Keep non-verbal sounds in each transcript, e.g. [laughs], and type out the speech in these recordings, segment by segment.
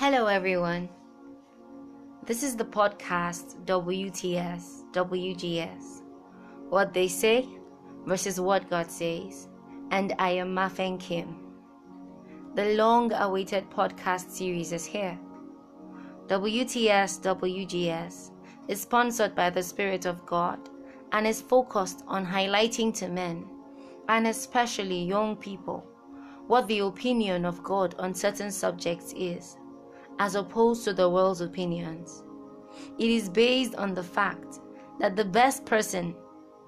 Hello, everyone. This is the podcast WTS, WGS. What they say versus what God says. And I am Mafen Kim. The long awaited podcast series is here. WTS, WGS is sponsored by the Spirit of God and is focused on highlighting to men, and especially young people, what the opinion of God on certain subjects is as opposed to the world's opinions. It is based on the fact that the best person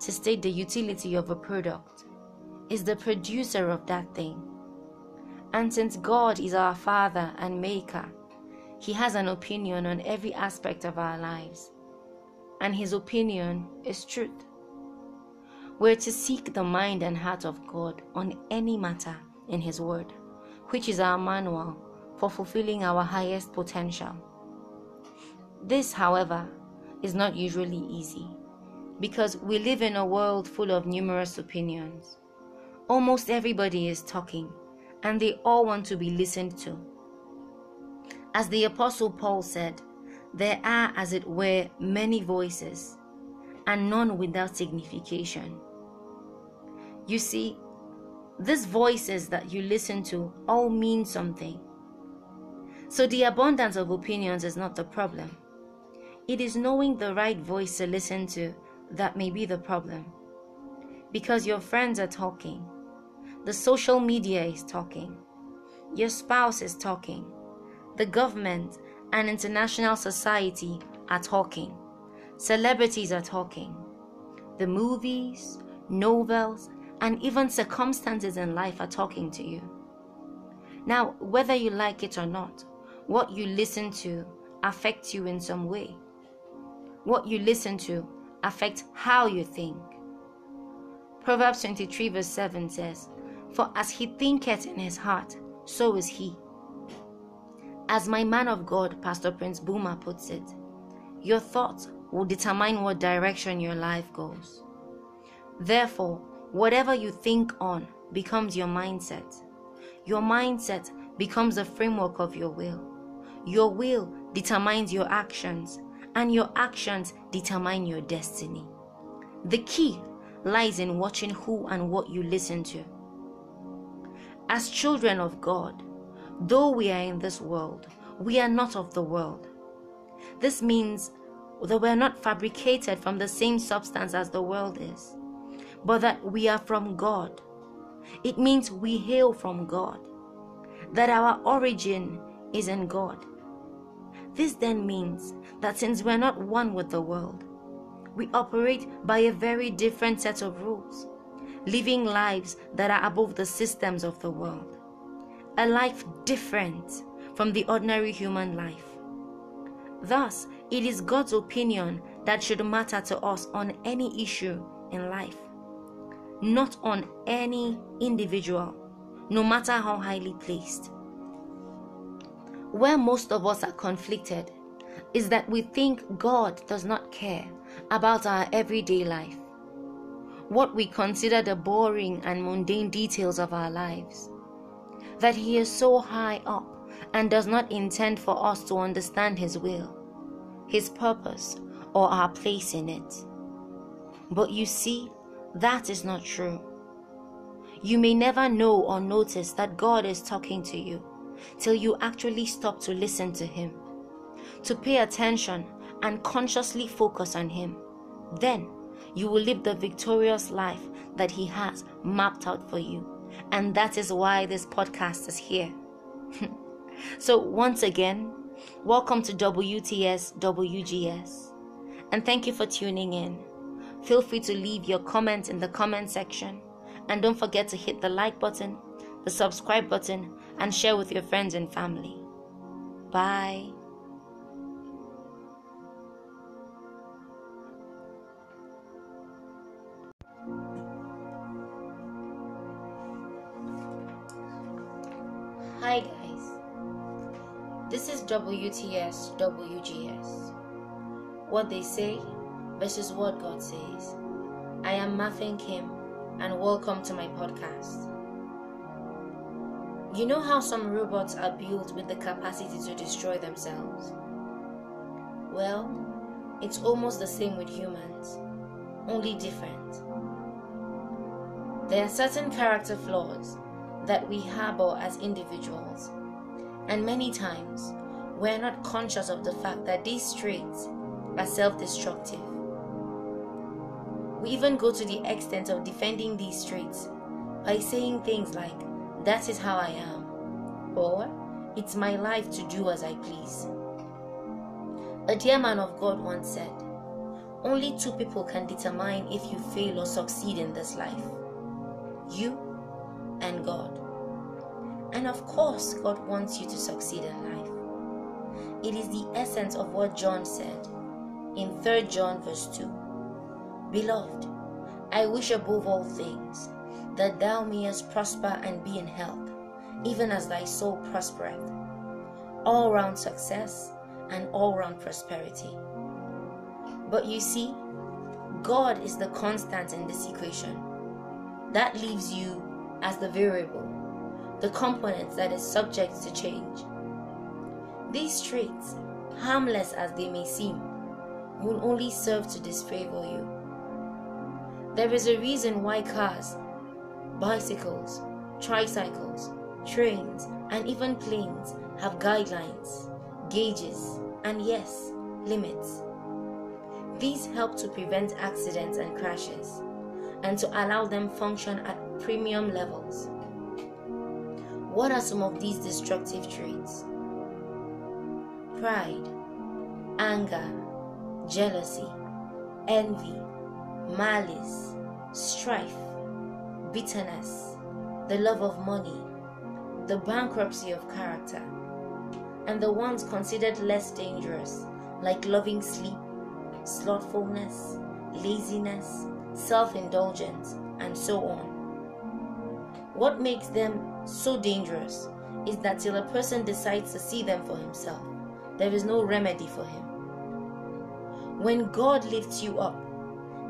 to state the utility of a product is the producer of that thing. And since God is our Father and Maker, He has an opinion on every aspect of our lives. And His opinion is truth. We're to seek the mind and heart of God on any matter in His Word, which is our manual for fulfilling our highest potential. This, however, is not usually easy because we live in a world full of numerous opinions. Almost everybody is talking and they all want to be listened to. As the Apostle Paul said, there are, as it were, many voices and none without signification. You see, these voices that you listen to all mean something so the abundance of opinions is not the problem. It is knowing the right voice to listen to that may be the problem. Because your friends are talking, the social media is talking, your spouse is talking, the government and international society are talking, celebrities are talking, the movies, novels, and even circumstances in life are talking to you. Now, whether you like it or not, what you listen to affects you in some way. What you listen to affects how you think. Proverbs 23, verse 7 says, For as he thinketh in his heart, so is he. As my man of God, Pastor Prince Boomer, puts it, your thoughts will determine what direction your life goes. Therefore, whatever you think on becomes your mindset. Your mindset becomes the framework of your will. Your will determines your actions, and your actions determine your destiny. The key lies in watching who and what you listen to. As children of God, though we are in this world, we are not of the world. This means that we are not fabricated from the same substance as the world is, but that we are from God. It means we hail from God, that our origin is in God. This then means that since we're not one with the world, we operate by a very different set of rules, living lives that are above the systems of the world. A life different from the ordinary human life. Thus, it is God's opinion that should matter to us on any issue in life, not on any individual, no matter how highly placed where most of us are conflicted is that we think God does not care about our everyday life, what we consider the boring and mundane details of our lives, that He is so high up and does not intend for us to understand His will, His purpose, or our place in it. But you see, that is not true. You may never know or notice that God is talking to you till you actually stop to listen to Him, to pay attention and consciously focus on Him. Then you will live the victorious life that He has mapped out for you. And that is why this podcast is here. [laughs] so, once again, welcome to WTS WGS. And thank you for tuning in. Feel free to leave your comments in the comment section. And don't forget to hit the like button, the subscribe button, and share with your friends and family. Bye. Hi guys, this is WTS WGS. What they say versus what God says. I am Muffin Kim and welcome to my podcast. You know how some robots are built with the capacity to destroy themselves? Well, it's almost the same with humans, only different. There are certain character flaws that we harbor as individuals, and many times we're not conscious of the fact that these traits are self destructive. We even go to the extent of defending these traits by saying things like, That is how I am, or It's my life to do as I please. A dear man of God once said, Only two people can determine if you fail or succeed in this life you and God. And of course, God wants you to succeed in life. It is the essence of what John said in 3 John verse 2. Beloved, I wish above all things that thou mayest prosper and be in health, even as thy soul prospereth. All round success and all round prosperity. But you see, God is the constant in this equation. That leaves you as the variable, the component that is subject to change. These traits, harmless as they may seem, will only serve to disfavor you. There is a reason why cars, bicycles, tricycles, trains, and even planes have guidelines, gauges, and yes, limits. These help to prevent accidents and crashes and to allow them function at premium levels. What are some of these destructive traits? Pride, anger, jealousy, envy, malice, strife, bitterness, the love of money, the bankruptcy of character, and the ones considered less dangerous, like loving sleep, slothfulness, laziness, self indulgence, and so on. What makes them so dangerous is that till a person decides to see them for himself, there is no remedy for him. When God lifts you up,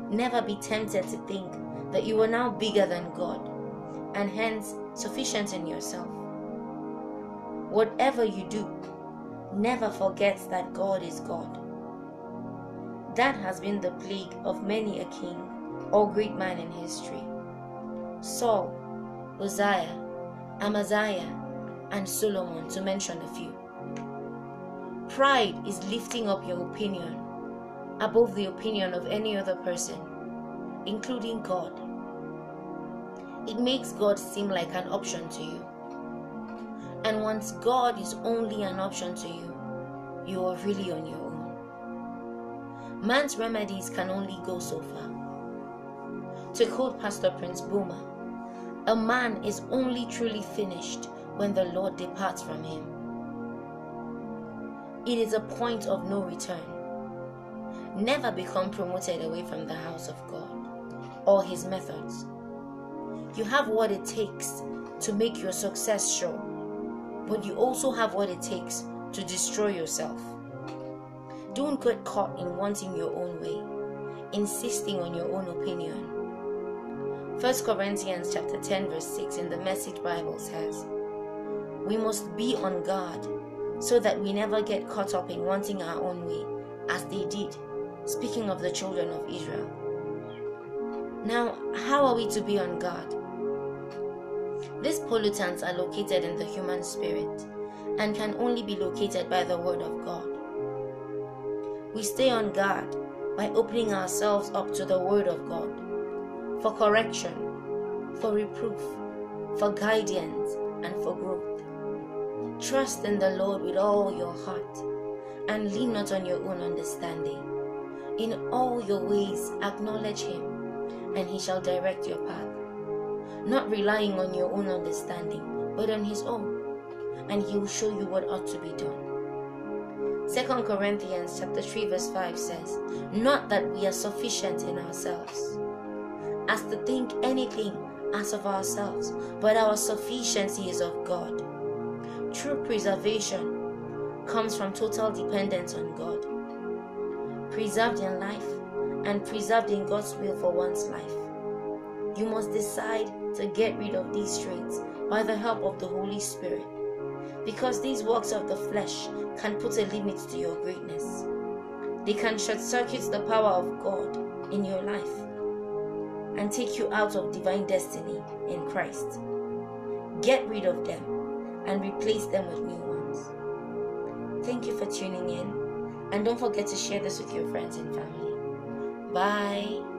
never be tempted to think that you are now bigger than God and hence sufficient in yourself. Whatever you do, never forget that God is God. That has been the plague of many a king or great man in history. Saul, Uzziah, Amaziah, and Solomon, to mention a few. Pride is lifting up your opinion above the opinion of any other person, including God. It makes God seem like an option to you. And once God is only an option to you, you are really on your own. Man's remedies can only go so far. To quote Pastor Prince Boomer, a man is only truly finished when the Lord departs from him. It is a point of no return. Never become promoted away from the house of God or his methods. You have what it takes to make your success sure, but you also have what it takes to destroy yourself. Don't get caught in wanting your own way, insisting on your own opinion. 1 Corinthians chapter 10 verse 6 in the Message Bible says, "We must be on guard so that we never get caught up in wanting our own way as they did." Speaking of the children of Israel. Now, how are we to be on guard? These pollutants are located in the human spirit and can only be located by the Word of God. We stay on guard by opening ourselves up to the Word of God for correction, for reproof, for guidance, and for growth. Trust in the Lord with all your heart and lean not on your own understanding. In all your ways, acknowledge Him, and He shall direct your path not relying on your own understanding, but on His own, and He will show you what ought to be done. 2 Corinthians chapter 3 verse 5 says, Not that we are sufficient in ourselves, as to think anything as of ourselves, but our sufficiency is of God. True preservation comes from total dependence on God. Preserved in life and preserved in God's will for one's life. You must decide to get rid of these traits by the help of the Holy Spirit. Because these works of the flesh can put a limit to your greatness. They can short circuit the power of God in your life and take you out of divine destiny in Christ. Get rid of them and replace them with new ones. Thank you for tuning in, and don't forget to share this with your friends and family. Bye.